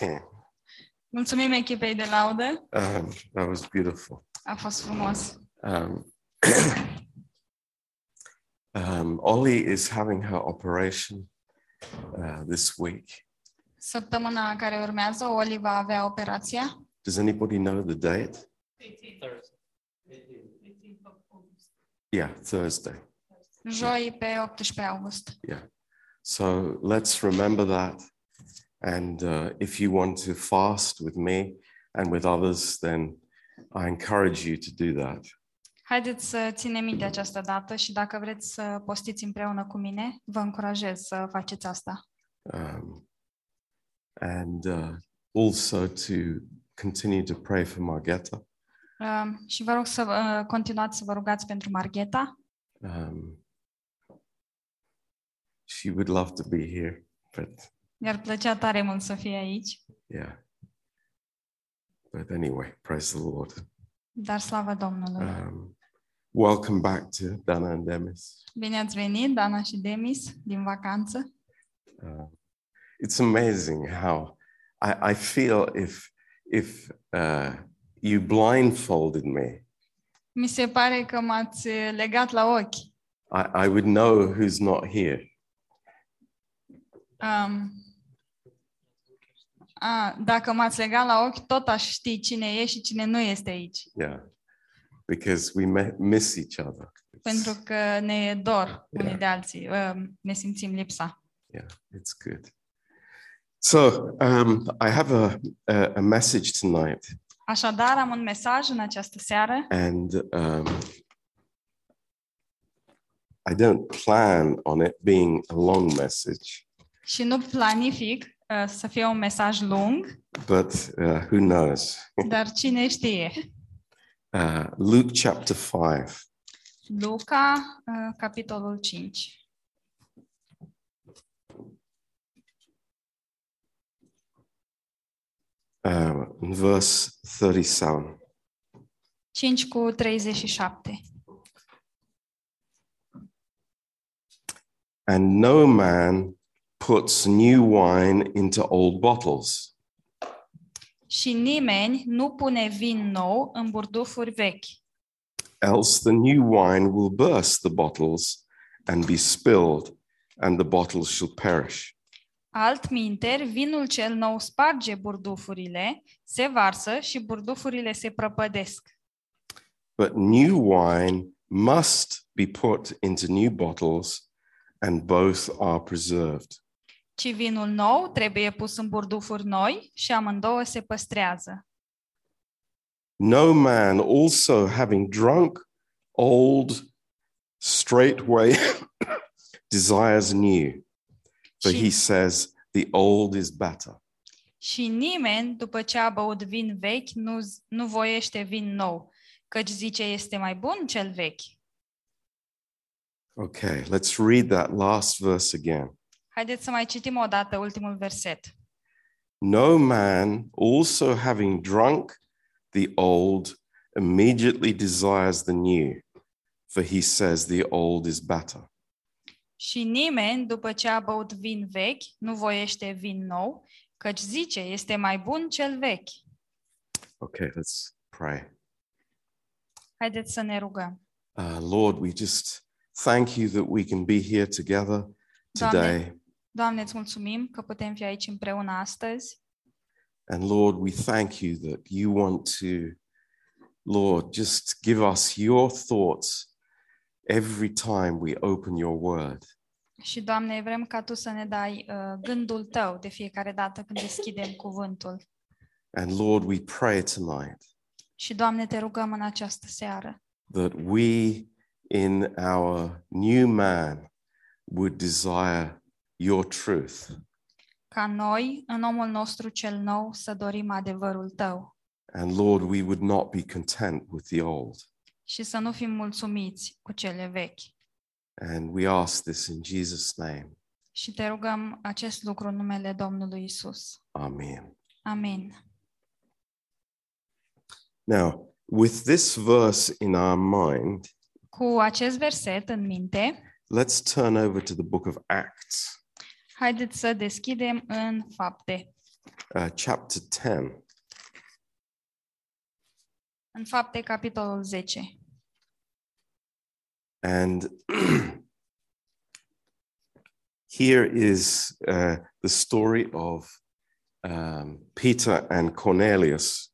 team. Mulțumim echipei de laudă. Um, that was beautiful. A fost frumos. Um, um, Ollie is having her operation uh, this week. Săptămâna care urmează, Oli va avea operația. Does anybody know the date? Yeah, Thursday. Joi pe 18 august. Yeah. So let's remember that. And uh, if you want to fast with me and with others, then I encourage you to do that. Haideți să ținem minte această dată și dacă vreți să postiți împreună cu mine, vă încurajez să faceți asta. Um, and uh, also to continue to pray for Margetta. Um, și vă rog să uh, continuați să vă rugați pentru Margheta. Um, she would love to be here, but Mi-ar plăcea tare mult să fie aici, yeah. But anyway, praise the Lord. dar slavă Domnului. Um, welcome back to Dana and Demis. Bine ați venit, Dana și Demis, din vacanță. Uh, it's amazing how I, I feel if if uh, you blindfolded me, Mi se pare că m-ați legat la ochi. I, I would know who's not here. Um, a, dacă m-ați legat la ochi, tot aș ști cine e și cine nu este aici. Yeah, because we me- miss each other. It's- Pentru că ne e dor unii Yeah. de alții, um, ne simțim lipsa. yeah, it's good. So um, I have a, a a message tonight, Așadar, am un mesaj în această seară and um, I don't plan on it being a long message, și nu planific uh, să fie un mesaj lung, but uh, who knows? dar cine știe. Uh, Luke chapter five. Luca, uh, capitolul 5. uh, in verse 37. 5 cu 37. And no man puts new wine into old bottles, Și nimeni nu pune vin nou în burdufuri vechi, else the new wine will burst the bottles and be spilled, and the bottles shall perish. Altminteri, vinul cel nou sparge burdufurile, se varsă și burdufurile se prăpădesc. But new wine must be put into new bottles, and both are preserved. Ci vinul nou trebuie pus în burdufuri noi și amândouă se păstrează. No man also having drunk old straightway desires new, for he Și, says the old is better. și nimeni, după ce a băut vin vechi, nu, nu voiește vin nou, căci zice este mai bun cel vechi. Okay, let's read that last verse again. Haideți să mai citim o dată ultimul verset. No man also having drunk the old immediately desires the new, for he says the old is better. Și nimeni, după ce a băut vin vechi, nu voiește vin nou, căci zice, este mai bun cel vechi. Okay, let's pray. Haideți să ne rugăm. Uh, Lord, we just thank you that we can be here together today. Doamne, îți mulțumim că putem fi aici împreună astăzi And Lord, we thank you that you want to, Lord, just give us your thoughts every time we open your word. și, Doamne, vrem ca Tu să ne dai uh, gândul Tău de fiecare dată când deschidem cuvântul. And Lord, we pray tonight Și, Doamne, te rugăm în această seară that we in our new man would desire your truth. ca noi, în omul nostru cel nou, să dorim adevărul Tău And Lord, we would not be content with the old. și să nu fim mulțumiți cu cele vechi. And we ask this in Jesus' name. Și te rugăm acest lucru în numele Domnului Isus. Amen. Amin. Now, with this verse in our mind, Cu acest verset în minte, let's turn over to the book of Acts. Haideți să deschidem în fapte. uh, chapter 10. În fapte, capitolul 10. And here is uh, the story of um, Peter and Cornelius.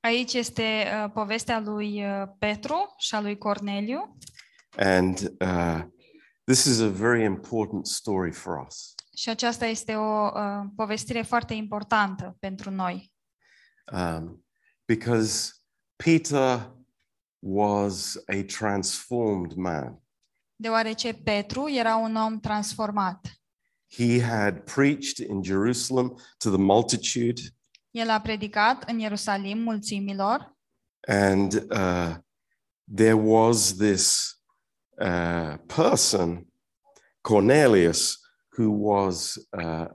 Aici este uh, povestea lui uh, Petru și a lui Corneliu And uh, this is a very important story for us. Și aceasta este o uh, povestire foarte importantă pentru noi. Um, because Peter was a transformed man. Deoarece Petru era un om transformat. He had preached in Jerusalem to the multitude, El a predicat în Ierusalim mulțimilor and uh, there was this uh, person, Cornelius, who was uh,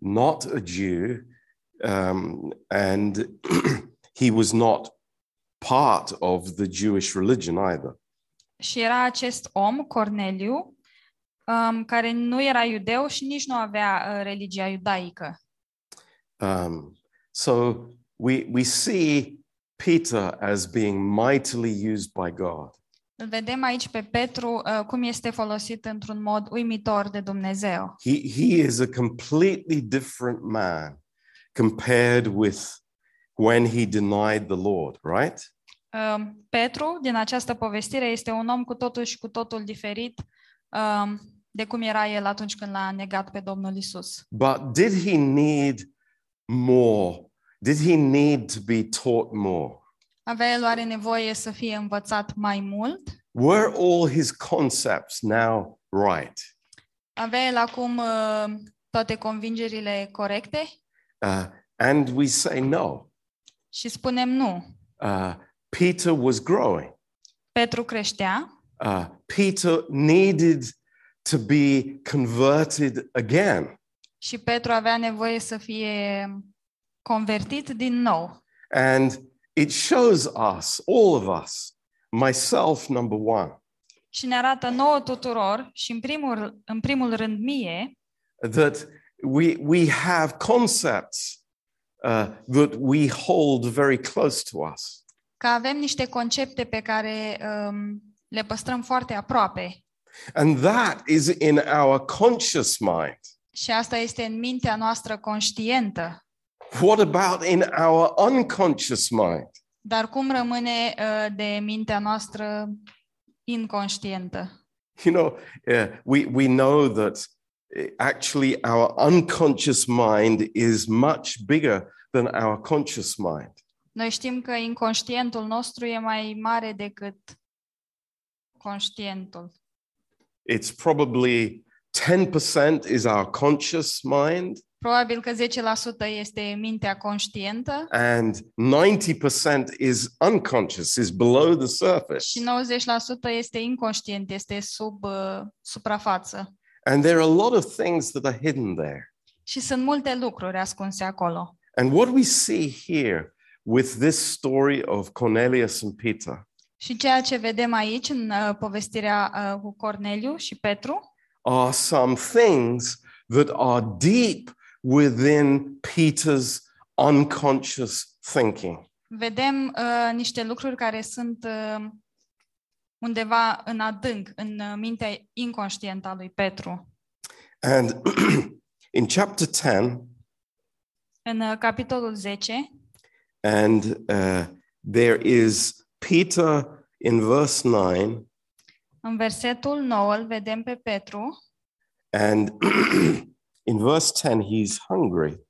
not a Jew, um, and he was not part of the Jewish religion either. și era acest om, Corneliu, um, care nu era iudeu și nici nu avea uh, religia iudaică. Um, so we, we see Peter as being mightily used by God. Îl vedem aici pe Petru uh, cum este folosit într-un mod uimitor de Dumnezeu. He, he is a completely different man compared with when he denied the Lord, right? Um, Petru, din această povestire, este un om cu totul și cu totul diferit um, de cum era el atunci când l-a negat pe Domnul Isus. But did he need more? Did he need to be taught more? Avea el oare nevoie să fie învățat mai mult? Were all his concepts now right? Avea el acum uh, toate convingerile corecte? Uh, and we say no. Și spunem nu. Uh, Peter was growing. Petru creștea, Uh, Peter needed to be converted again. și Petru avea nevoie să fie convertit din nou. And it shows us, all of us, myself number one, Și ne arată nouă tuturor și în primul, în primul rând mie that we, we have concepts uh, that we hold very close to us. că avem niște concepte pe care um, le păstrăm foarte aproape. And that is in our conscious mind. Și asta este în mintea noastră conștientă. What about in our unconscious mind? Dar cum rămâne uh, de mintea noastră inconștientă? You know, uh, we, we know that uh, actually our unconscious mind is much bigger than our conscious mind. Noi știm că inconștientul nostru e mai mare decât conștientul. It's probably 10% is our conscious mind, Probabil că 10% este mintea conștientă and 90% is unconscious, is below the surface. și 90% este inconștient, este sub uh, suprafață. And there are a lot of things that are hidden there. Și sunt multe lucruri ascunse acolo. And what we see here with this story of Cornelius and Peter Și ceea ce vedem aici în uh, povestirea uh, cu Corneliu și Petru are some things that are deep within Peter's unconscious thinking. vedem uh, niște lucruri care sunt uh, undeva în adânc, în uh, mintea inconștientă a lui Petru. And in chapter 10, În uh, capitolul 10 and uh, there is Peter in verse 9, În versetul 9 îl vedem pe Petru and in verse 10, he's hungry,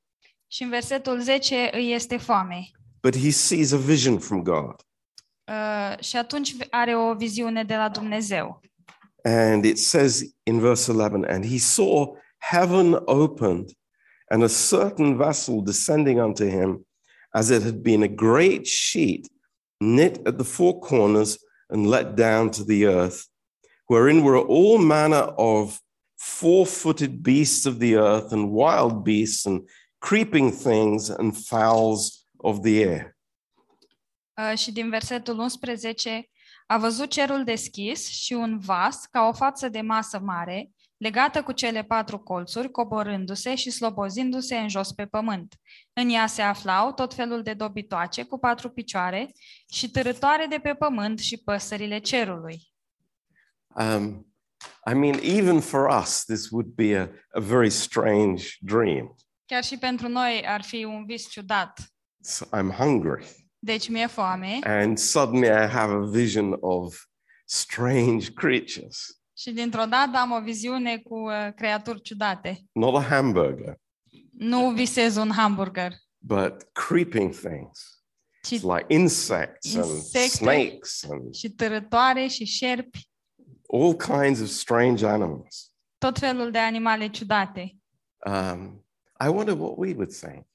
și în versetul 10 îi este foame. but he sees a vision from God. Uh, și atunci are o viziune de la Dumnezeu. And it says in verse 11, and he saw heaven opened and a certain vessel descending unto him, as it had been a great sheet knit at the four corners and let down to the earth, wherein were all manner of four footed beasts of the earth and wild beasts and creeping things and fowls of the air. Uh, și din versetul 11 a văzut cerul deschis și un vas ca o față de masă mare, legată cu cele patru colțuri, coborându-se și slobozindu-se în jos pe pământ. În ea se aflau tot felul de dobitoace cu patru picioare și târătoare de pe pământ și păsările cerului. Um, I mean, even for us, this would be a, a very strange dream. Chiar și pentru noi ar fi un vis ciudat. So I'm hungry, Deci mi-e foame and suddenly I have a vision of strange creatures, și dintr-o dată am o viziune cu uh, creaturi ciudate. not a hamburger, Nu visez un hamburger, but creeping things. ci It's like insects and Insecte. snakes and și târătoare și șerpi, all kinds of strange animals. tot felul de animale ciudate. Um, I wonder what we would think.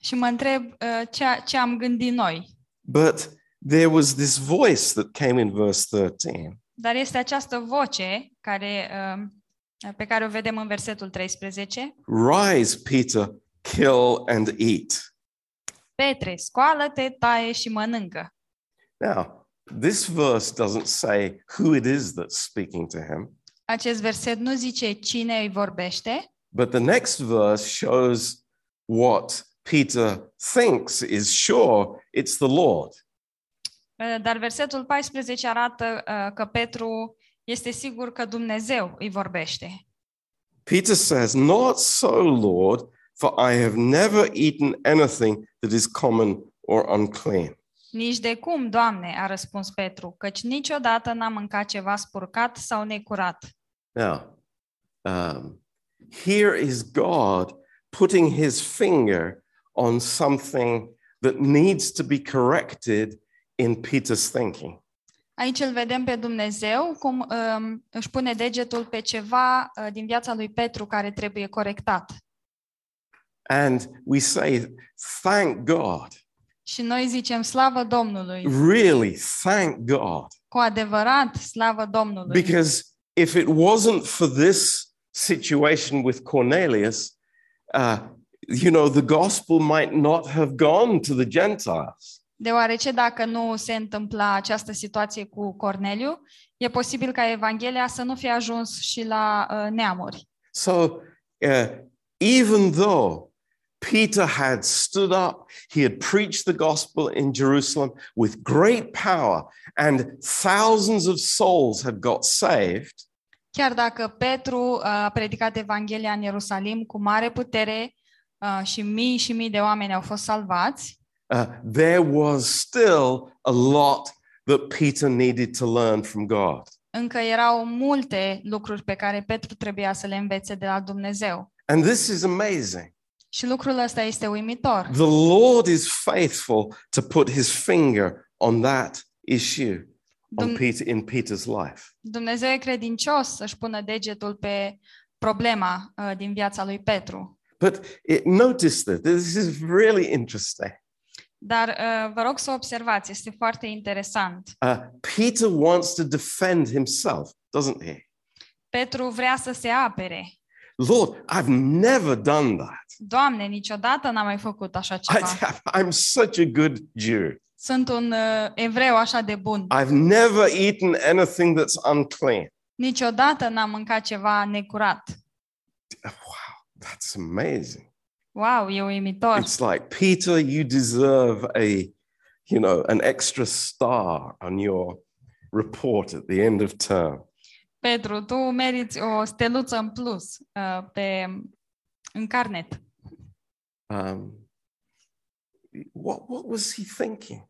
Și mă întreb uh, ce, ce am gândit noi. But there was this voice that came in verse 13. Dar este această voce care, uh, pe care o vedem în versetul 13. Rise, Peter, kill and eat. Petre, scoală-te, taie și mănâncă. Now, this verse doesn't say who it is that's speaking to him, Acest verset nu zice cine îi vorbește, but the next verse shows what Peter thinks is sure it's the Lord. uh, dar versetul 14 arată uh, că Petru este sigur că Dumnezeu îi vorbește. Peter says, Not so, Lord, for I have never eaten anything that is common or unclean. Nici de cum, Doamne, a răspuns Petru, căci niciodată n-am mâncat ceva spurcat sau necurat. Now, um, here is God putting his finger on something that needs to be corrected in Peter's thinking. Aici îl vedem pe Dumnezeu cum um, își pune degetul pe ceva uh, din viața lui Petru care trebuie corectat. And we say, Thank God. Și noi zicem slavă Domnului, Really, thank God. cu adevărat slavă Domnului. Because if it wasn't for this situation with Cornelius, uh, you know, the gospel might not have gone to the Gentiles. Deoarece dacă nu se întâmpla această situație cu Corneliu, e posibil ca Evanghelia să nu fie ajuns și la uh, neamuri. So, uh, even though Peter had stood up, he had preached the gospel in Jerusalem with great power, and thousands of souls had got saved, Chiar dacă Petru uh, a predicat Evanghelia în Ierusalim cu mare putere uh, și mii și mii de oameni au fost salvați, uh, there was still a lot that Peter needed to learn from God. încă erau multe lucruri pe care Petru trebuia să le învețe de la Dumnezeu. And this is amazing. Și lucrul ăsta este uimitor. The Lord is faithful to put his finger on that issue on Dum- Peter, in Peter's life. Dumnezeu e credincios să-și pună degetul pe problema uh, din viața lui Petru. But it, notice that this is really interesting. Dar uh, vă rog să observați, este foarte interesant. Uh, Peter wants to defend himself, doesn't he? Petru vrea să se apere. Lord, I've never done that. Doamne, niciodată n-am mai făcut așa I, ceva. I'm such a good Jew. Sunt un uh, evreu așa de bun. I've never eaten anything that's unclean. Niciodată n-am mâncat ceva necurat. Wow, that's amazing. Wow, e uimitor. It's like, Peter, you deserve a, you know, an extra star on your report at the end of term. Petru, tu meriți o steluță în plus uh, pe, în carnet. Um, what, what was he thinking?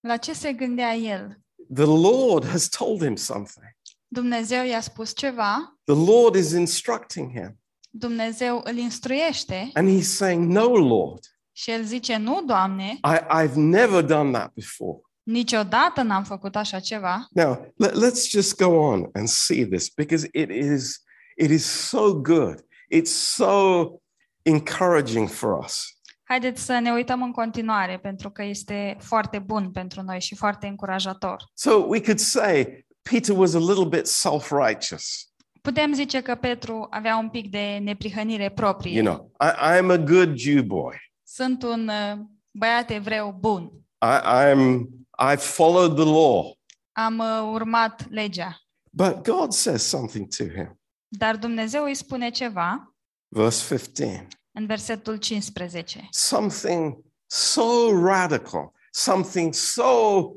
La ce se gândea el? The Lord has told him something. Dumnezeu i-a spus ceva, The Lord is instructing him. Dumnezeu îl instruiește And he's saying, No, Lord, și el zice, nu, Doamne, I, I've never done that before. niciodată n-am făcut așa ceva. Now, let, let's just go on and see this because it is, it is so good. It's so encouraging for us. Haideți să ne uităm în continuare, pentru că este foarte bun pentru noi și foarte încurajator. So we could say Peter was a little bit self righteous. Putem zice că Petru avea un pic de neprihănire proprie. You know, I, I'm a good Jew boy. Sunt un uh, băiat evreu bun. I, I'm, I've followed the law. Am uh, urmat legea. But God says something to him. Dar Dumnezeu îi spune ceva Verse 15. în versetul 15. Something so radical, something so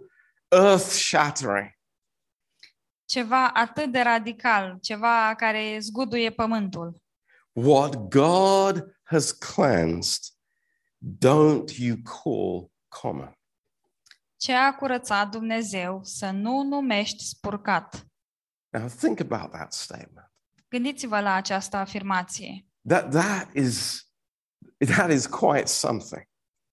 earth shattering. Ceva atât de radical, ceva care zguduie pământul. What God has cleansed, don't you call common. Ce a curățat Dumnezeu să nu numești spurcat. Now think about that statement. Gândiți-vă la această afirmație. That that is that is quite something.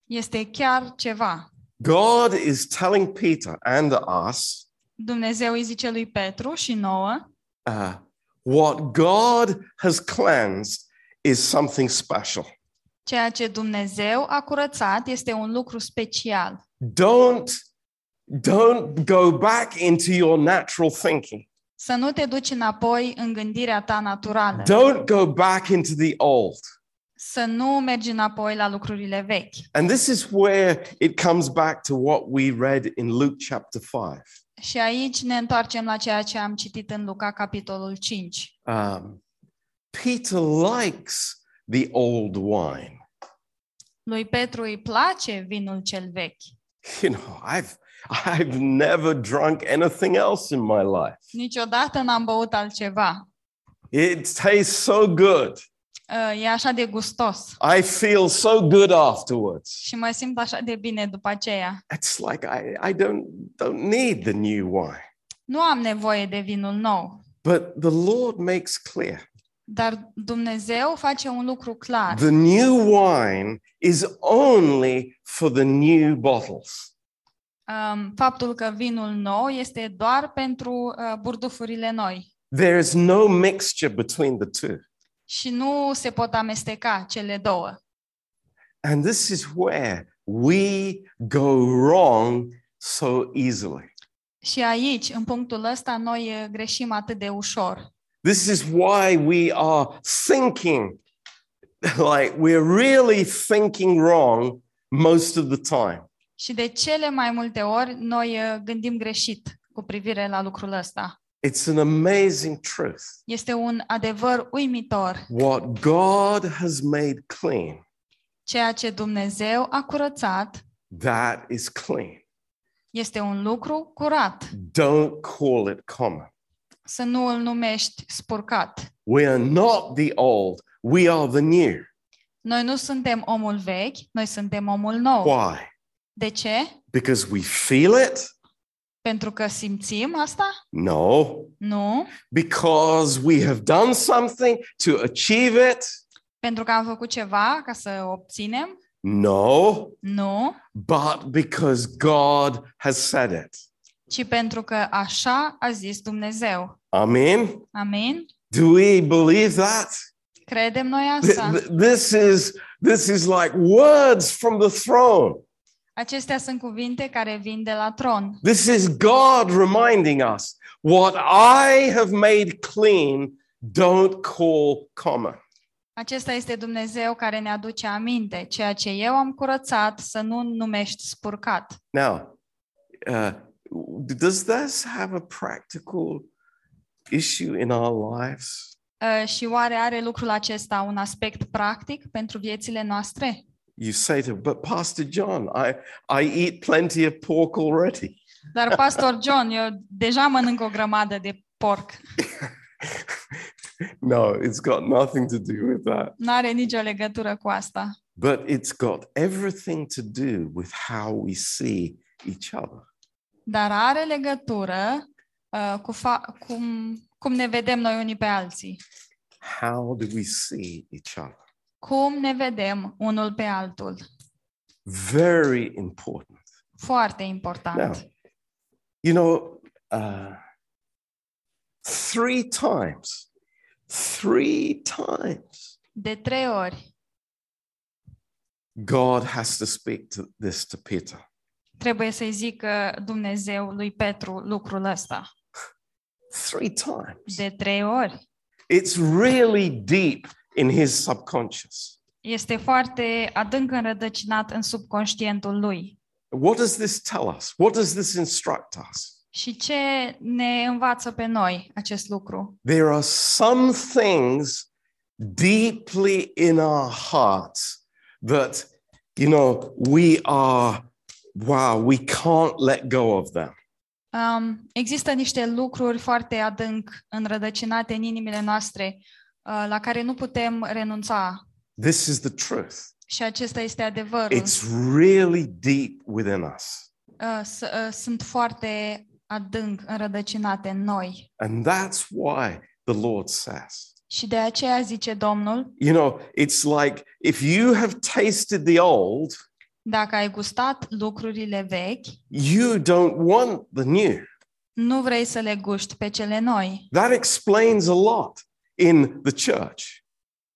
Este chiar ceva. God is telling Peter and us Dumnezeu îi zice lui Petru și nouă, uh, what God has cleansed is something special. ceea ce Dumnezeu a curățat este un lucru special. Don't don't go back into your natural thinking. Să nu te duci înapoi în gândirea ta naturală. Don't go back into the old. Să nu mergi înapoi la lucrurile vechi. And this is where it comes back to what we read in Luke chapter 5. Și aici ne întoarcem la ceea ce am citit în Luca, capitolul 5. Um, Peter likes the old wine. Lui Petru îi place vinul cel vechi. You know, I've I've never drunk anything else in my life. Niciodată n-am băut altceva. It tastes so good. Uh, E așa de gustos I feel so good afterwards. și mă simt așa de bine după aceea. It's like I, I don't don't need the new wine. Nu am nevoie de vinul nou, But the Lord makes clear dar Dumnezeu face un lucru clar. the new wine is only for the new bottles. Um, faptul că vinul nou este doar pentru uh, burdufurile noi There is no mixture between the two. și nu se pot amesteca cele două. And this is where we go wrong so easily. Și aici, în punctul ăsta, noi uh, greșim atât de ușor. This is why we are thinking like we're really thinking wrong most of the time. Și de cele mai multe ori noi uh, gândim greșit cu privire la lucrul ăsta. It's an amazing truth. Este un adevăr uimitor. What God has made clean, Ceea ce Dumnezeu a curățat that is clean. este un lucru curat. Don't call it common. Să nu îl numești spurcat. We are not the old, we are the new. Noi nu suntem omul vechi, noi suntem omul nou. Why? De ce? Because we feel it? Pentru că simțim asta? No. Nu. Because we have done something to achieve it? Pentru că am făcut ceva ca să obținem? No. Nu. But because God has said it. Ci pentru că așa a zis Dumnezeu. Amen. Amin? Do we believe that? Credem noi Th- asta? th- This is this is like words from the throne. Acestea sunt cuvinte care vin de la tron. This is God reminding us what I have made clean, don't call common. Acesta este Dumnezeu care ne aduce aminte. Ceea ce eu am curățat să nu numești spurcat. Now, uh, does this have a practical issue in our lives? Uh, și oare are lucrul acesta un aspect practic pentru viețile noastre? You say to, but Pastor John, I, I eat plenty of pork already. Dar, Pastor John, eu deja mănânc o grămadă de porc. no, it's got nothing to do with that. Nu are nicio legătură cu asta. But it's got everything to do with how we see each other. Dar are legătură uh, cu fa- cum, cum ne vedem noi unii pe alții. How do we see each other? Cum ne vedem unul pe altul. Very important. Foarte important. Now, you know, uh, three times, three times, De trei ori God has to speak to this to Peter. trebuie să-i zică Dumnezeu lui Petru lucrul ăsta. Three times. De trei ori. It's really deep in his subconscious. Este foarte adânc înrădăcinat în subconștientul lui. What does this tell us? What does this instruct us? Și ce ne învață pe noi acest lucru? There are some things deeply in our hearts that, you know, we are, wow, we can't let go of them. Um, există niște lucruri foarte adânc înrădăcinate în inimile noastre uh, la care nu putem renunța. This is the truth. Și acesta este adevărul. It's really deep within us. Uh, s- uh, sunt foarte adânc înrădăcinate în noi. And that's why the Lord says, Și de aceea zice Domnul, you know, it's like if you have tasted the old, dacă ai gustat lucrurile vechi, you don't want the new. nu vrei să le guști pe cele noi. That explains a lot in the church.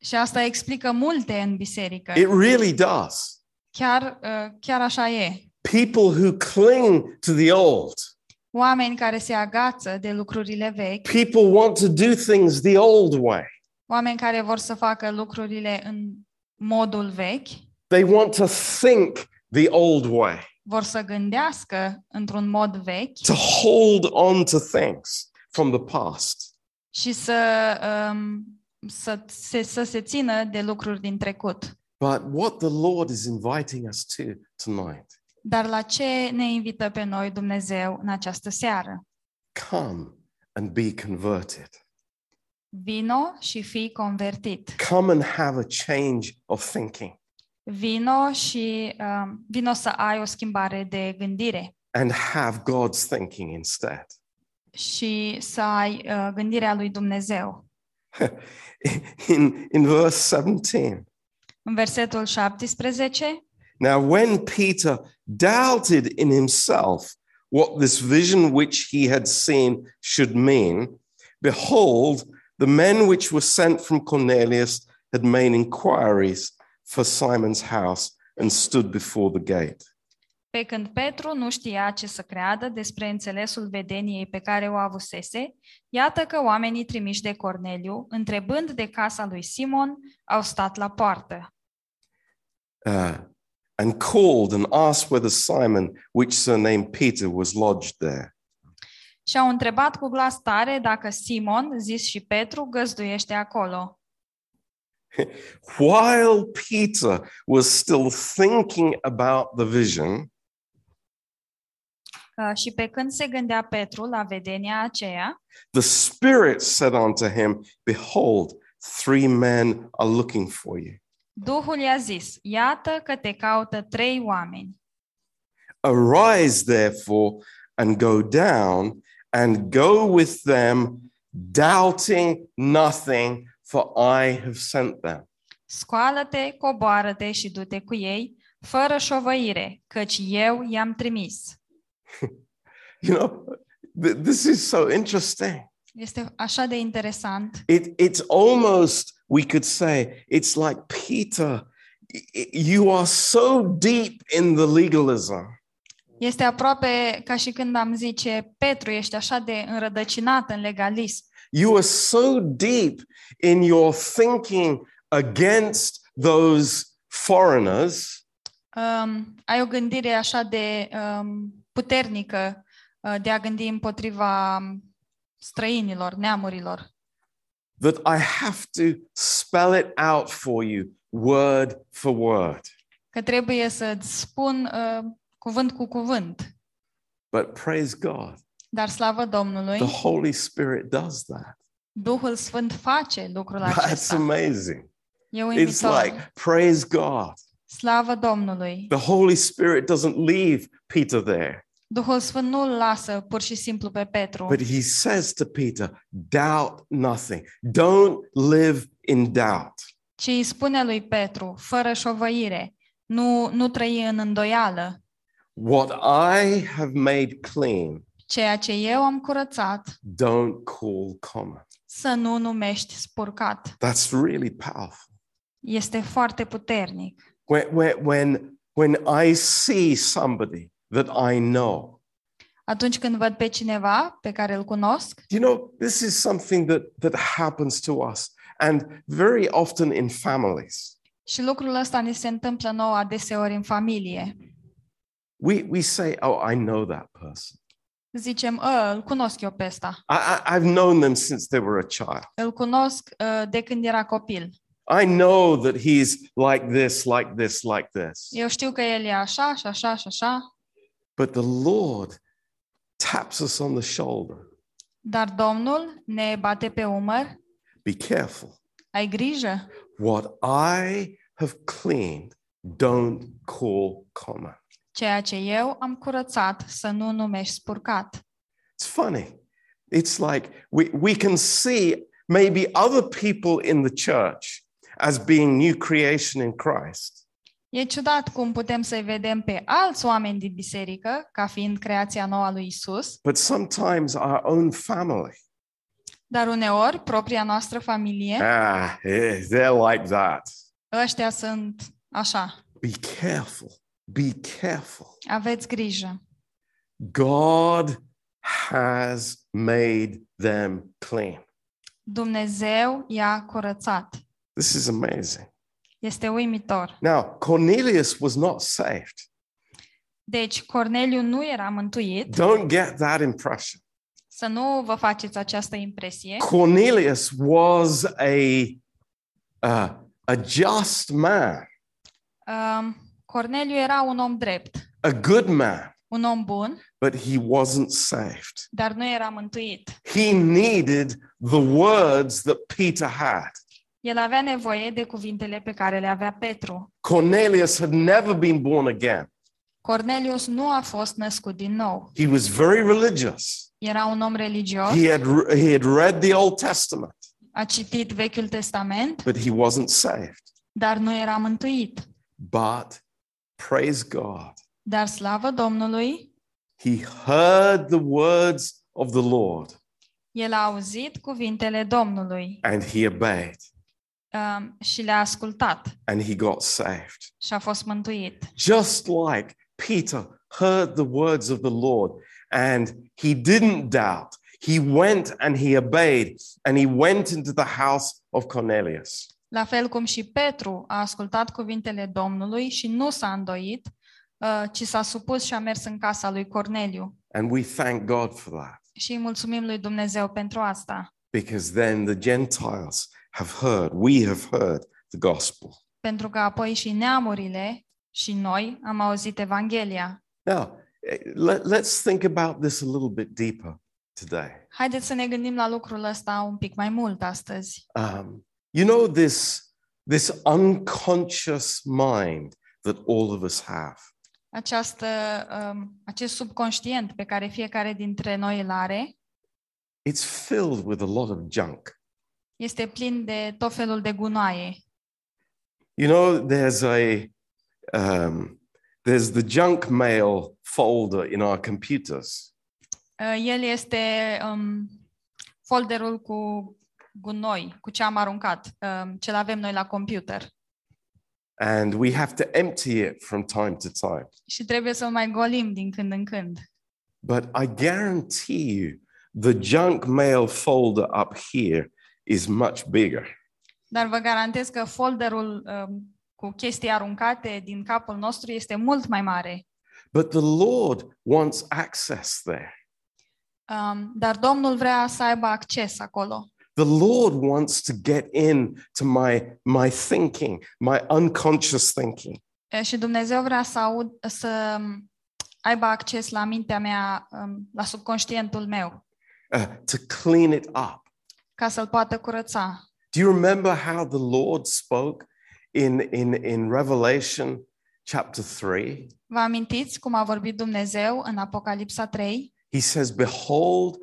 Și asta explică multe în biserică. It really does. Chiar, uh, chiar așa e. People who cling to the old, Oameni care se agață de lucrurile vechi, people want to do things the old way. oameni care vor să facă lucrurile în modul vechi, They want to think the old way, vor să gândească într-un mod vechi to hold on to things from the past. Și să, um, să, se, să se țină de lucruri din trecut. But what the Lord is inviting us to tonight Dar la ce ne invită pe noi Dumnezeu în această seară? come and be converted. Vino și fii convertit. Come and have a change of thinking Vino și um, vino să ai o schimbare de gândire and have God's thinking instead. Și să ai uh, gândirea lui Dumnezeu. In, in verse 17, În versetul 17, now when Peter doubted in himself what this vision which he had seen should mean, behold, the men which were sent from Cornelius had made inquiries for Simon's house and stood before the gate. Pe când Petru nu știa ce să creadă despre înțelesul vedeniei pe care o avusese, iată că oamenii trimiși de Corneliu, întrebând de casa lui Simon, au stat la poartă. uh, and called and asked whether Simon, which surnamed Peter, was lodged there. Și au întrebat cu glas tare dacă Simon, zis și Petru, găzduiește acolo. While Peter was still thinking about the vision, Uh, Și pe când se gândea Petru la vedenia aceea, the Spirit said unto him, Behold, three men are looking for you. Duhul i-a zis, iată că te caută trei oameni. Arise, therefore, and go down and go with them, doubting nothing, for I have sent them. Scoală-te, coboară-te și du-te cu ei, fără șovăire, căci eu i-am trimis. You know, th- this is so interesting. Este așa de interesant. It, it's almost, we could say, it's like Peter, y- you are so deep in the legalism. Este aproape ca și când am zice, Petru, ești așa de înrădăcinat în legalism. You are so deep in your thinking against those foreigners Um, ai o gândire așa de um, puternică uh, de a gândi împotriva um, străinilor, neamurilor. that I have to spell it out for you word for word. Că trebuie să-ți spun uh, cuvânt cu cuvânt. But praise God, Dar slavă Domnului, the Holy Spirit does that. Duhul Sfânt face lucrul That's acesta. amazing. E It's uimitor. like, praise God. Slavă Domnului. The Holy Spirit doesn't leave Peter there, Duhul Sfânt nu îl lasă pur și simplu pe Petru, but he says to Peter, doubt nothing. Don't live in doubt. ci îi spune lui Petru, fără șovăire, nu, nu trăi în îndoială. What I have made clean, Ceea ce eu am curățat, don't call common. să nu numești spurcat. That's really powerful. Este foarte puternic. When, when, when, when I see somebody that I know, Atunci când văd pe cineva pe care îl cunosc, you know, this is something that, that happens to us and very often in families. și lucrul ăsta ne se întâmplă nouă adeseori în familie, We, we say, oh, I know that person. Zicem, "Ă, îl cunosc eu pe ăsta. I, I, I've known them since they were a child. Îl cunosc uh, de când era copil. I know that he's like this, like this, like this. Eu știu că el e așa și așa și așa, But the Lord taps us on the shoulder. dar Domnul ne bate pe umăr. Be careful. Ai grijă. What I have cleaned, don't call common. Ceea ce eu am curățat să nu numești spurcat. It's funny. It's like we, we can see maybe other people in the church as being new creation in Christ. E ciudat cum putem să-i vedem pe alți oameni din biserică ca fiind creația nouă a lui Isus, But sometimes our own family, dar uneori propria noastră familie, ah, eh, they're like that. ăștia sunt așa. Be careful. Be careful. Aveți grijă. God has made them clean. Dumnezeu i-a curățat. This is amazing. Este uimitor. Now, Cornelius was not saved. Deci, Corneliu nu era mântuit. Don't get that impression. Să nu vă faceți această impresie. Cornelius was a, uh, a just man, Um, Corneliu era un om drept, a good man, un om bun, but he wasn't saved. dar nu era mântuit. He needed the words that Peter had. El avea nevoie de cuvintele pe care le avea Petru. Cornelius had never been born again. Cornelius nu a fost născut din nou. He was very religious. Era un om religios, He had, he had read the Old Testament, a citit Vechiul Testament, but he wasn't saved. dar nu era mântuit. But praise God, Dar slavă Domnului, he heard the words of the Lord el a auzit cuvintele Domnului and he obeyed um, și le-a ascultat and he got saved. și a fost mântuit. Just like Peter heard the words of the Lord and he didn't doubt. He went and he obeyed and he went into the house of Cornelius. La fel cum și Petru a ascultat cuvintele Domnului și nu s-a îndoit, uh, ci s-a supus și a mers în casa lui Corneliu. And we thank God for that Și îi mulțumim lui Dumnezeu pentru asta, because then the Gentiles have heard, we have heard the gospel. pentru că apoi și neamurile și noi am auzit Evanghelia. Now, eh, let, let's think about this a little bit deeper today. Haideți să ne gândim la lucrul ăsta un pic mai mult astăzi. Um, you know, this, this unconscious mind that all of us have. Această, um, acest subconștient pe care fiecare dintre noi îl are It's filled with a lot of junk. Este plin de tot felul de gunoaie. You know, there's a um, there's the junk mail folder in our computers, Uh, El este um, folderul cu gunoi, cu ce am aruncat, um, ce avem noi la computer. and we have to empty it from time to time. Și trebuie să mai golim din când în când. But I guarantee you, the junk mail folder up here is much bigger. Dar vă garantez că folderul um, cu chestii aruncate din capul nostru este mult mai mare. But the Lord wants access there. Um, dar Domnul vrea să aibă acces acolo. The Lord wants to get in to my, my thinking, my unconscious thinking. Uh, Și Dumnezeu vrea să, aud, să um, aibă acces la mintea mea, um, la subconștientul meu, uh, to clean it up. Ca să-l poată curăța. Do you remember how the Lord spoke in, in, in Revelation chapter 3? Vă amintiți cum a vorbit Dumnezeu în Apocalipsa 3? He says, Behold,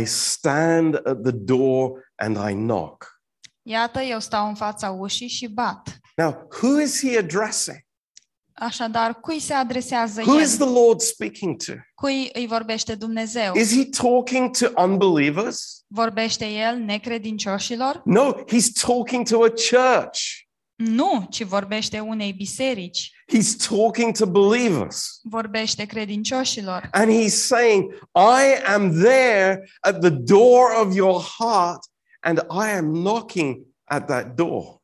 I stand at the door and I knock. Iată, eu stau în fața ușii și bat. Now, who is he addressing? Așadar, cui se adresează Who is el? the Lord speaking to? Cui îi vorbește Dumnezeu? Is he talking to unbelievers? Vorbește el necredincioșilor? No, he's talking to a church. Nu, ci vorbește unei biserici. He's talking to believers. Vorbește credincioșilor. And he's saying, I am there at the door of your heart and I am knocking at that door.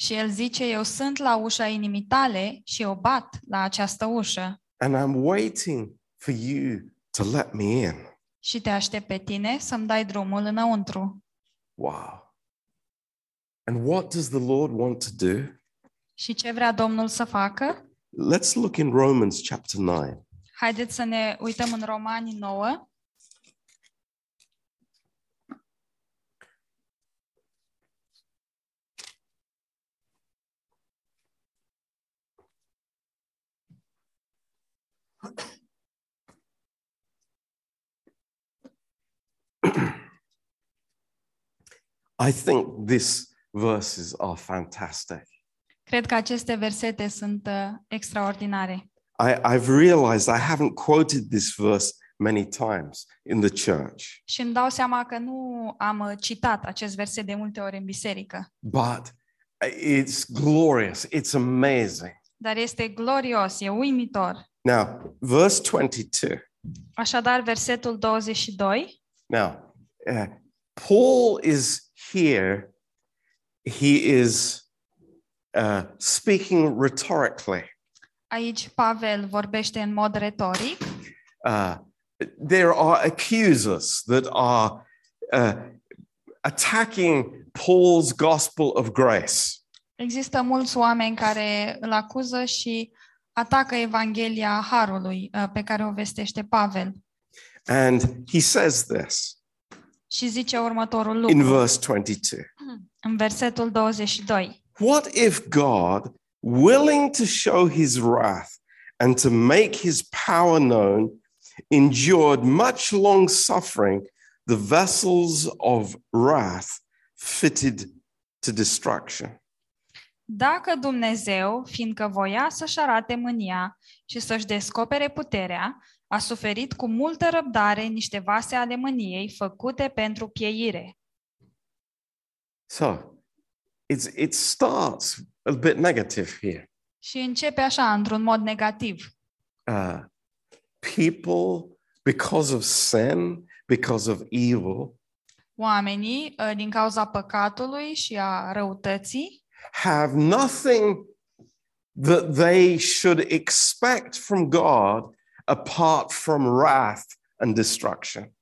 Și el zice, eu sunt la ușa inimii tale și eu bat la această ușă. And I'm waiting for you to let me in. și te aștept pe tine să-mi dai drumul înăuntru. Wow. And what does the Lord want to do? Și ce vrea Domnul să facă? Let's look in Romans chapter 9. Haideți să ne uităm în Romani 9. I think these verses are fantastic. Cred că aceste versete sunt uh, extraordinare. I, I've realized I haven't quoted this verse many times in the church, Și îmi dau seama că nu am uh, citat acest verset de multe ori în biserică, but it's glorious. It's amazing. dar este glorios, e uimitor. Now, verse 22. Așadar, versetul 22, Now, uh, Paul is here. He is uh, speaking rhetorically. aici Pavel vorbește în mod retoric. Uh, there are accusers that are uh, attacking Paul's gospel of grace. Există mulți oameni care îl acuză și atacă Evanghelia Harului uh, pe care o vestește Pavel. And he says this Și zice următorul in lucru verse 22 în versetul 22. What if God, willing to show his wrath and to make his power known, endured much long suffering, the vessels of wrath fitted to destruction? Dacă Dumnezeu, fiindcă voia să-și arate mânia și să-și descopere puterea, a suferit cu multă răbdare niște vase ale mâniei făcute pentru pieire. So it's, it starts a bit negative here. Și începe așa, într-un mod negativ. Uh, people, because of sin, because of evil, Oamenii, uh, din cauza păcatului și a răutății, have nothing that they should expect from God apart from wrath and destruction.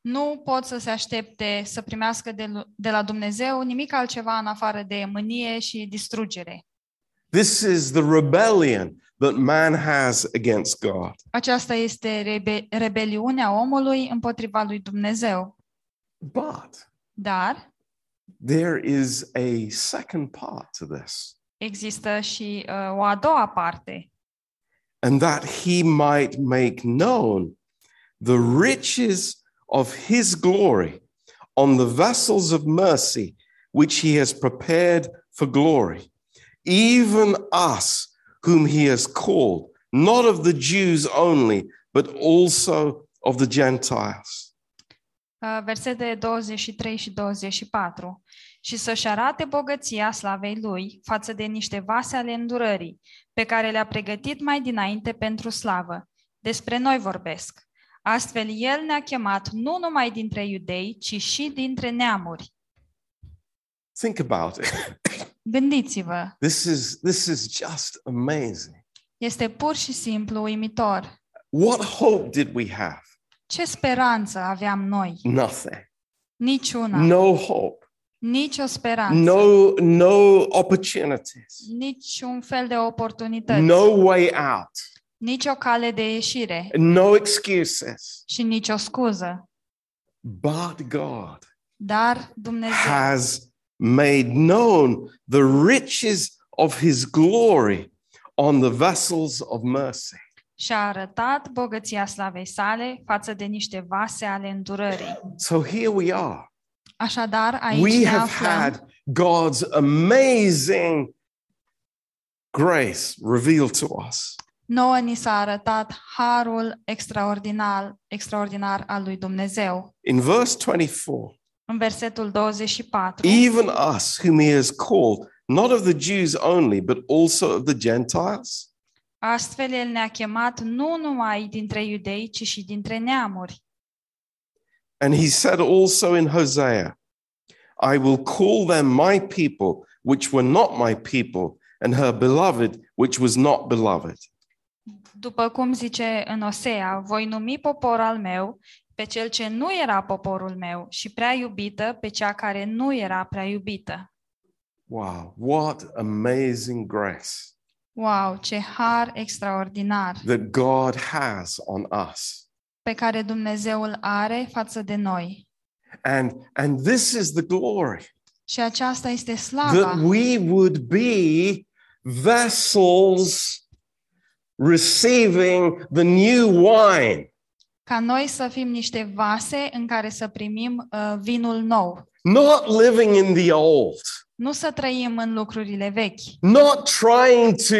nu pot să se aștepte să primească de, de la Dumnezeu nimic altceva în afară de mânie și distrugere. This is the rebellion that man has against God. Aceasta este rebe- rebeliunea omului împotriva lui Dumnezeu. But Dar there is a second part to this, există și uh, o a doua parte, and that he might make known the riches of his glory on the vessels of mercy which he has prepared for glory, even us whom he has called, not of the Jews only, but also of the Gentiles. Uh, versete 23 și 24. Și să-și arate bogăția slavei lui față de niște vase ale îndurării, pe care le-a pregătit mai dinainte pentru slavă. Despre noi vorbesc. Astfel, el ne-a chemat nu numai dintre iudei, ci și dintre neamuri. Think about it. Gândiți-vă, This is this is just amazing. este pur și simplu uimitor. What hope did we have? Ce speranță aveam noi? Nothing. Niciuna. No hope. Nicio speranță. No no opportunities. Niciun fel de oportunități. No way out. Nicio cale de ieșire. No excuses. Și nicio scuză. But God Dar Dumnezeu has made known the riches of his glory on the vessels of mercy. Și-a arătat bogăția slavei sale față de niște vase ale îndurării. So here we are. Așadar, aici We ne have aflăm, had God's amazing grace revealed to us. nouă ni s-a arătat harul extraordinar, extraordinar al lui Dumnezeu. In verse 24, În versetul 24, even us whom he has called, not of the Jews only, but also of the Gentiles. Astfel el ne-a chemat nu numai dintre iudei, ci și dintre neamuri. And he said also in Hosea, I will call them my people, which were not my people, and her beloved, which was not beloved. După cum zice în Osea, voi numi popor al meu pe cel ce nu era poporul meu și prea iubită pe cea care nu era prea iubită. Wow, what amazing grace Wow, ce har extraordinar that God has on us. pe care Dumnezeu îl are față de noi. And and this is the glory Și aceasta este that slava, we would be vessels receiving the new wine, ca noi să fim niște vase în care să primim uh, vinul nou. not living in the old, Nu să trăim în lucrurile vechi, not trying to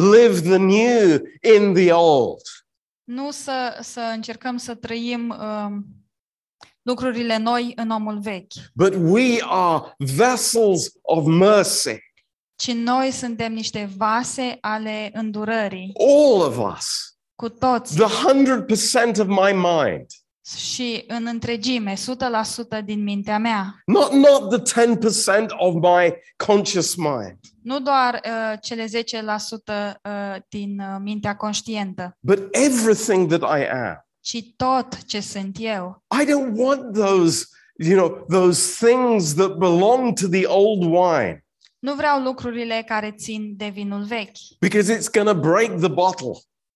live the new in the old. nu să, să încercăm să trăim um, lucrurile noi în omul vechi, But we are vessels of mercy, ci noi suntem niște vase ale îndurării, all of us. cu toți. The 100% of my mind, și în întregime, 100% din mintea mea. not, not the 10% of my conscious mind, Nu doar uh, cele 10% uh, din uh, mintea conștientă, but everything that I am. ci tot ce sunt eu. I don't want those, you know, those things that belong to the old wine Nu vreau lucrurile care țin de vinul vechi, because it's going to break the bottle.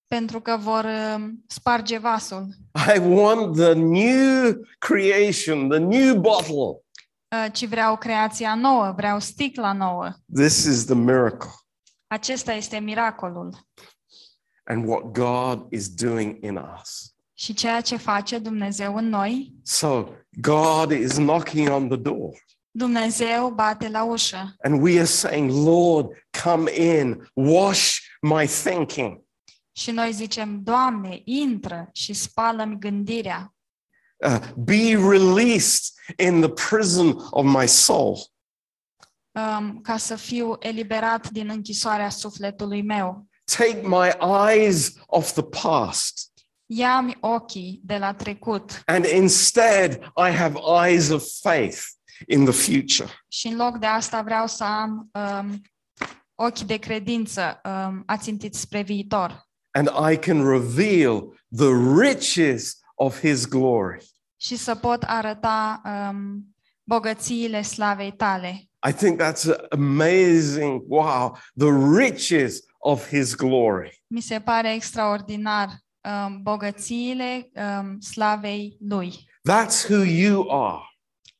pentru că vor uh, sparge vasul, I want the new creation, the new bottle. uh, ci vreau creația nouă, vreau sticla nouă. This is the miracle Acesta este miracolul. and what God is doing in us. Și ceea ce face Dumnezeu în noi, So God is knocking on the door Dumnezeu bate la ușă and we are saying, Lord, come in, wash my thinking. Și noi zicem, Doamne, intră și spală-mi gândirea, Uh, be released in the prison of my soul. um, ca să fiu eliberat din închisoarea sufletului meu. Take my eyes off the past. Ia-mi ochii de la trecut And instead, I have eyes of faith in the future. și în loc de asta vreau să am um, ochi de credință um, ațintiți spre viitor And I can reveal the riches of his glory. și să pot arăta um, bogățiile slavei tale. I think that's amazing. Wow, the riches of his glory. Mi se pare extraordinar um, bogățiile um, slavei lui. That's who you are.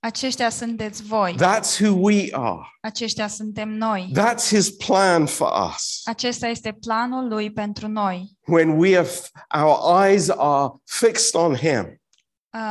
Aceștia sunteți voi, That's who we are. aceștia suntem noi. That's his plan for us. Acesta este planul lui pentru noi. When we are, our eyes are fixed on him,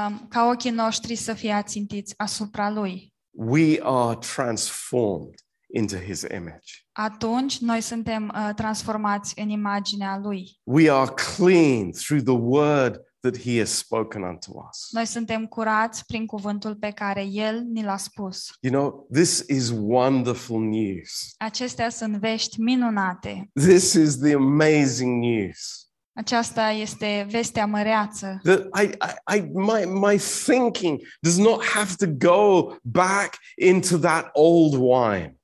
Um, ca ochii noștri să fie ațintiți asupra lui. we are transformed into his image. Atunci noi suntem uh, transformați în imaginea lui. We are clean through the word that he has spoken unto us. Noi suntem curați prin cuvântul pe care el ni l-a spus. You know, this is wonderful news. Acestea sunt vești minunate. This is the amazing news. Aceasta este vestea măreață. That I, I, I my, my thinking does not have to go back into that old wine.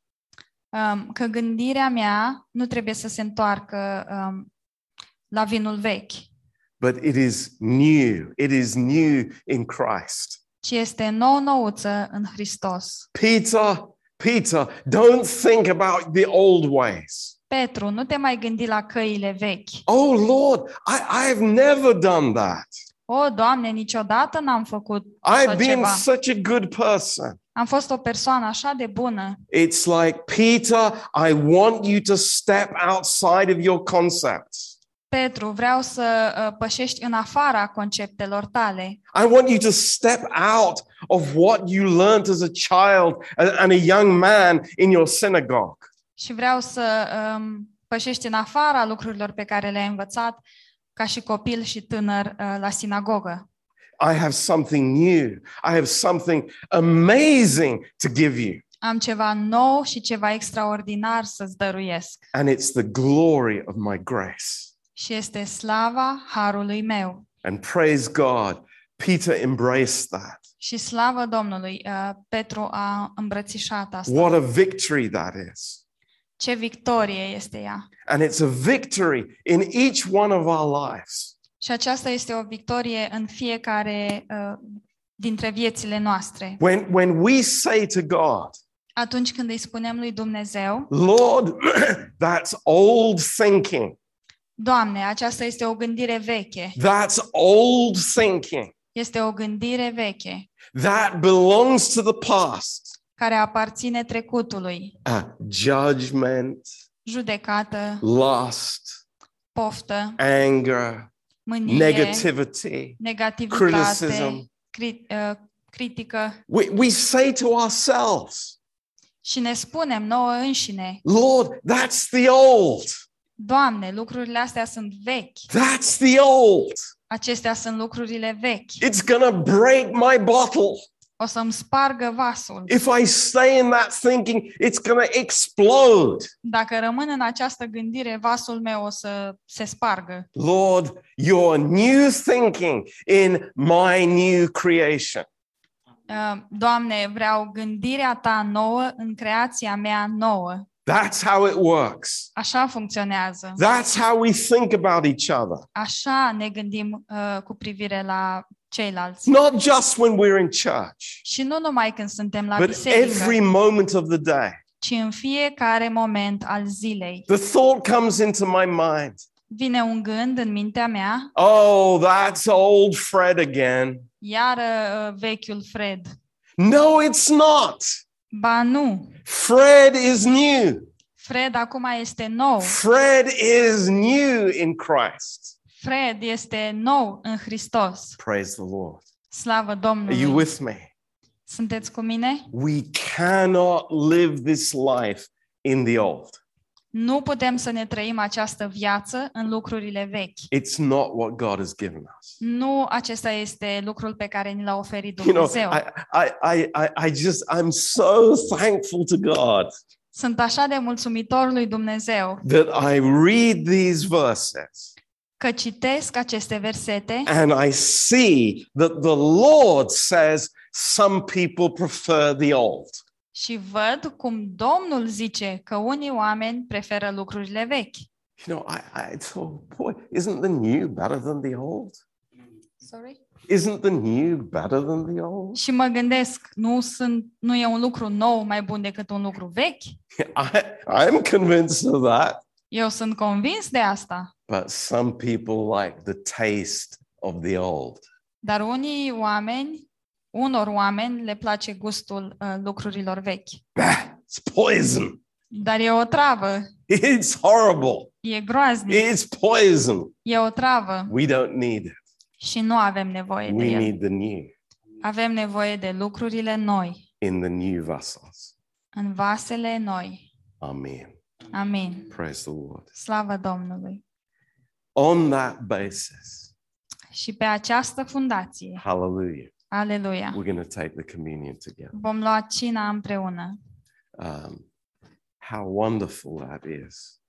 Um, că gândirea mea nu trebuie să se întoarcă um, la vinul vechi, but it is new. It is new in Christ. ci este nou-nouță în Hristos. Peter, Peter, don't think about the old ways. Petru, nu te mai gândi la căile vechi. Oh Lord, I, I have never done that. O, Doamne, niciodată n-am făcut așa I've been ceva. such a good person. Am fost o persoană așa de bună. It's like, Peter, I want you to step outside of your concepts. Petru, vreau să uh, pășești în afara conceptelor tale. I want you to step out of what you learned as a child and, and a young man in your synagogue. Și vreau să um, pășești în afara lucrurilor pe care le-ai învățat ca și copil și tânăr uh, la sinagogă. I have something new. I have something amazing to give you. Am ceva nou și ceva extraordinar să-ți dăruiesc. And it's the glory of my grace. Și este slava harului meu. And praise God, Peter embraced that. Și slavă Domnului, uh, Petru a îmbrățișat asta. What a victory that is. Ce victorie este ea! And it's a victory in each one of our lives. Și aceasta este o victorie în fiecare uh, dintre viețile noastre. When, when we say to God, Atunci când îi spunem lui Dumnezeu, Lord, that's old thinking. Doamne, aceasta este o gândire veche, That's old thinking. este o gândire veche That belongs to the past. care aparține trecutului, Uh, judgment, judecată, lust, poftă, anger, mânie, negativity. negativitate, criticism. cri- uh, critică We, we say to ourselves, și ne spunem nouă înșine, Lord, that's the old. Doamne, lucrurile astea sunt vechi, That's the old. acestea sunt lucrurile vechi, It's going to break my bottle. o să-mi spargă vasul. If I stay in that thinking, it's going to explode. Dacă rămân în această gândire, vasul meu o să se spargă. Lord, your new thinking in my new creation. Uh, Doamne, vreau gândirea Ta nouă în creația mea nouă. That's how it works. Așa funcționează. That's how we think about each other. Așa ne gândim uh, cu privire la ceilalți. Not just when we're in church, Și nu numai când suntem la but biserică, every moment of the day. ci în fiecare moment al zilei. The thought comes into my mind Vine un gând în mintea mea, oh, that's old Fred again. iară uh, vechiul Fred. No, it's not. Ba nu, Fred is new. Fred acum este nou. Fred is new in Christ. Fred este nou în Hristos. Praise the Lord. Slavă Are you with me? Sunteți cu mine? We cannot live this life in the old. Nu putem să ne trăim această viață în lucrurile vechi. It's not what God has given us. Nu acesta este lucrul pe care ni l-a oferit You know, Dumnezeu. I, I, I, I- I just, I'm so thankful to God Sunt așa de mulțumitor lui Dumnezeu that I read these verses că citesc aceste versete and I see that the Lord says some people prefer the old. Și văd cum Domnul zice că unii oameni preferă lucrurile vechi. You know, I, I thought, boy, isn't the new better than the old? Sorry? Isn't the new better than the old? Și mă gândesc, nu, sunt, nu e un lucru nou mai bun decât un lucru vechi? I, I'm convinced of that. Eu sunt convins de asta. But some people like the taste of the old. Dar unii oameni, unor oameni le place gustul uh, lucrurilor vechi. Bah, it's poison. Dar e o travă, It's horrible. e groaznic, It's poison. e o travă We don't need it. și nu avem nevoie de We el. need the new Avem nevoie de lucrurile noi, in the new vessels. în vasele noi. Amen. Amin. Praise the Lord. Slavă Domnului. On that basis, Și pe această fundație, hallelujah, aleluia, we're going to take the communion together. vom lua cina împreună. Um, how wonderful that is.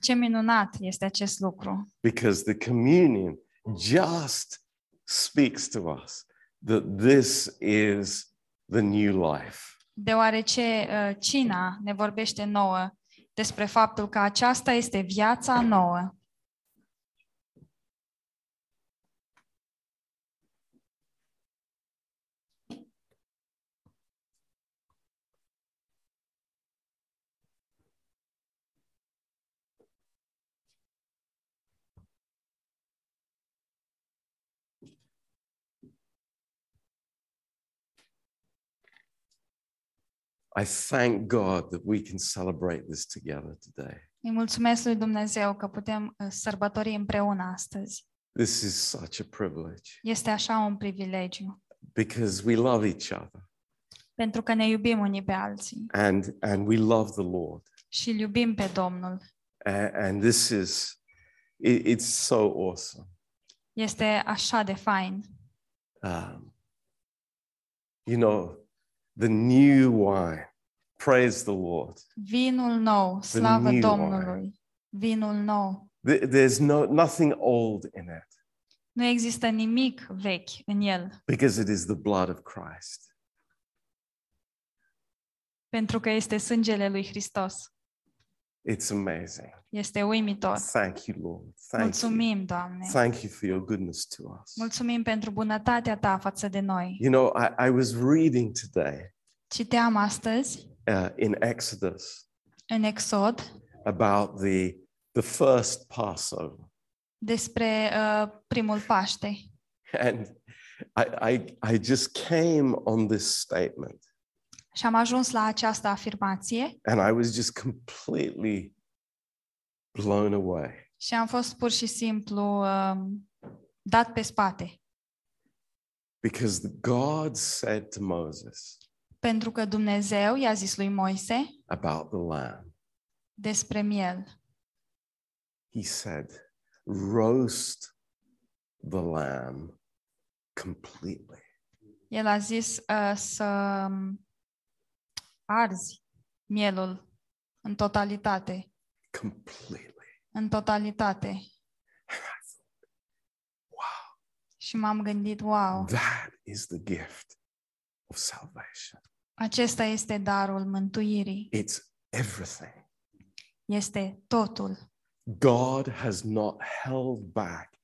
Ce minunat este acest lucru. Because the communion just speaks to us that this is the new life. Deoarece uh, cina ne vorbește nouă despre faptul că aceasta este viața nouă. I thank God that we can celebrate this together today. Îi mulțumesc lui Dumnezeu că putem uh, sărbători împreună astăzi. This is such a privilege Este așa un privilegiu, because we love each other pentru că ne iubim unii pe alții and, and we love the Lord. și îl iubim pe Domnul. And, and this is, it, it's so awesome. Este așa de fain. Um, you know, the new wine. Praise the Lord. Vinul nou, slavă Domnului. Vinul nou. There's no, nothing old in it Nu există nimic vechi în el, because it is the blood of Christ. pentru că este sângele lui Hristos. It's amazing. Este uimitor. Thank you, Lord. Thank you. Mulțumim, Doamne. Thank you for your goodness to us. Mulțumim pentru bunătatea ta față de noi. You know, I, I was reading today Citeam astăzi uh, in Exodus în Exod about the, the first Passover. despre uh, primul Paște And I, I, I just came on this statement și am ajuns la această afirmație and I was just completely blown away. și am fost pur și simplu um, dat pe spate. Because the God said to Moses Pentru că Dumnezeu i-a zis lui Moise about the lamb, despre miel. He said, roast the lamb completely. El a zis uh, să um, arzi mielul în totalitate. Completely. În totalitate. Wow. Și m-am gândit, wow, That is the gift of salvation. acesta este darul mântuirii. It's everything. Este totul. God has not held back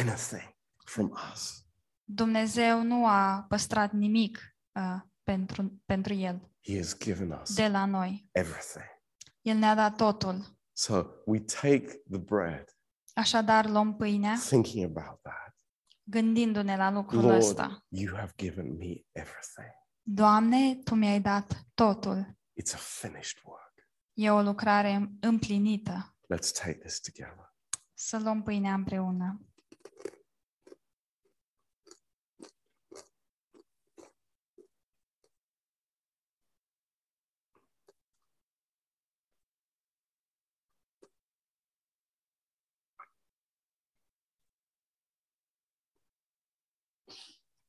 anything from us. Dumnezeu nu a păstrat nimic uh, pentru, pentru el, He has given us de la noi. everything. El ne-a dat totul. So we take the bread, Așadar, luăm pâinea, thinking about that. gândindu-ne la lucrul Lord, ăsta. you have given me everything. Doamne, Tu mi-ai dat totul. It's a finished work. E o lucrare împlinită. Let's take this together. Să luăm pâinea împreună.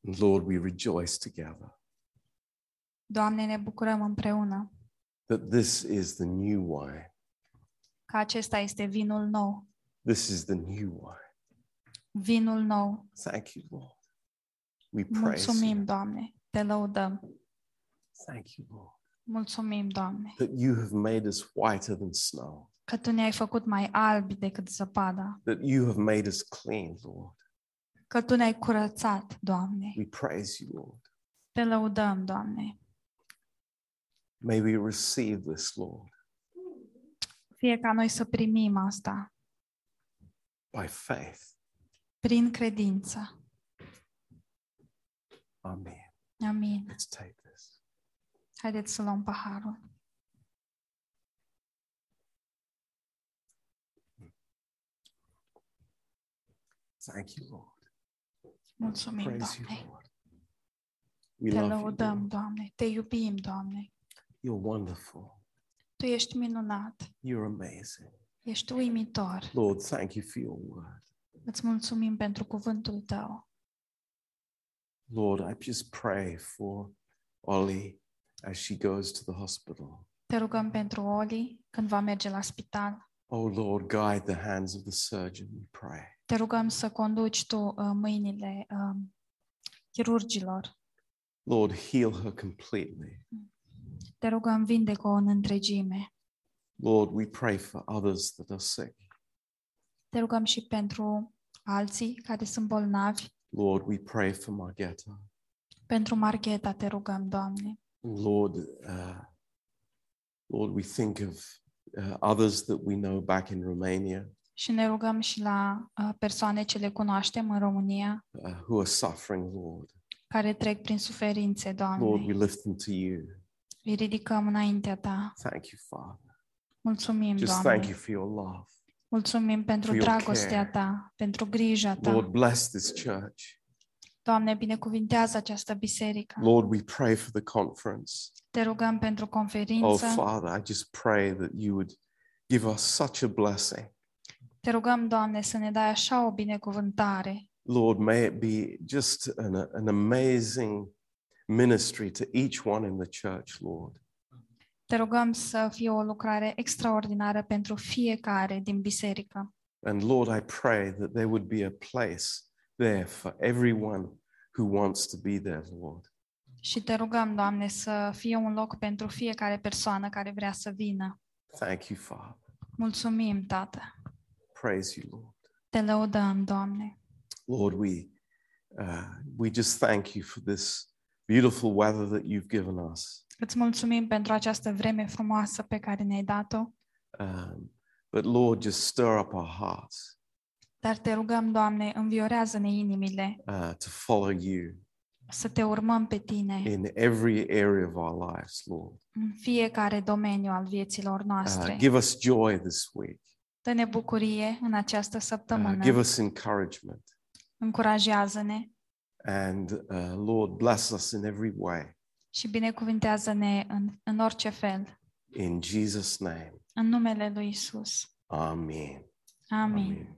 And Lord, we rejoice together Doamne, ne bucurăm împreună that this is the new wine. că acesta este vinul nou. This is the new wine. Vinul nou. Thank you, Lord. We praise Mulțumim, you. Doamne. Te lăudăm. Thank you, Lord, Mulțumim, Doamne, that you have made us whiter than snow, că Tu ne-ai făcut mai albi decât zăpada, that you have made us clean, Lord. Că Tu ne-ai curățat, Doamne. We praise you, Lord. Te lăudăm, Doamne. May we receive this, Lord, Fie ca noi să primim asta by faith. prin credință. Amen. Amin. Let's take this. Haideți să luăm paharul. Thank you, Lord. Mulțumim, Praise you, Doamne. Lord. We Te love you, lăudăm, Lord. Doamne. Te iubim, Doamne. You're wonderful. Tu ești minunat. You're amazing. Ești uimitor. Lord, thank you for your word. Îți mulțumim pentru cuvântul Tău. Lord, I just pray for Ollie as she goes to the hospital. Te rugăm pentru Oli când va merge la spital. Oh Lord, guide the hands of the surgeon, we pray. Te rugăm să conduci Tu uh, mâinile um, chirurgilor. Lord, heal her completely. Te rugăm vindecă-o în întregime. Lord, we pray for others that are sick. Te rugăm și pentru alții care sunt bolnavi. Lord, we pray for Margetta. Pentru Margheta te rugăm, Doamne. Lord, uh, Lord, we think of uh, others that we know back in Romania Și ne rugăm și la uh, persoane ce le cunoaștem în România, uh, who are suffering, Lord. care trec prin suferințe, Lord, we Doamne. lift them to you. Îi ridicăm înaintea Ta. Thank you, Father. Mulțumim, Just thank Doamne. you for your love. Mulțumim pentru for your dragostea care. Ta, pentru grija Ta. Lord, bless this church. Doamne, binecuvintează această biserică. Lord, we pray for the conference. Te rugăm pentru Oh, conferință. Father, I just pray that you would give us such a blessing. Te rugăm, Doamne, să ne dai așa o binecuvântare. Lord, may it be just an, an amazing ministry to each one in the church, Lord. Te rugăm să fie o lucrare extraordinară pentru fiecare din biserică. And Lord, I pray that there would be a place there for everyone who wants to be there, Lord. Și te rugăm, Doamne, să fie un loc pentru fiecare persoană care vrea să vină. Thank you, Father. Mulțumim, Tată. Praise you, Lord. Te lăudăm, Doamne. Lord, we uh, we just thank you for this beautiful weather that you've given us. Îți mulțumim pentru această vreme frumoasă pe care ne-ai dat-o, Um, but Lord, just stir up our hearts dar te rugăm, Doamne, înviorează-ne inimile uh, to follow you să te urmăm pe Tine in every area of our lives, Lord. în fiecare domeniu al vieților Uh, noastre. give us joy this week. Dă-ne bucurie în această Uh, săptămână. give us encouragement. Încurajează-ne And uh, Lord, bless us in every way. și binecuvintează-ne în, în orice fel. In Jesus' name. În numele Lui Isus. Amen. Amin. Amen.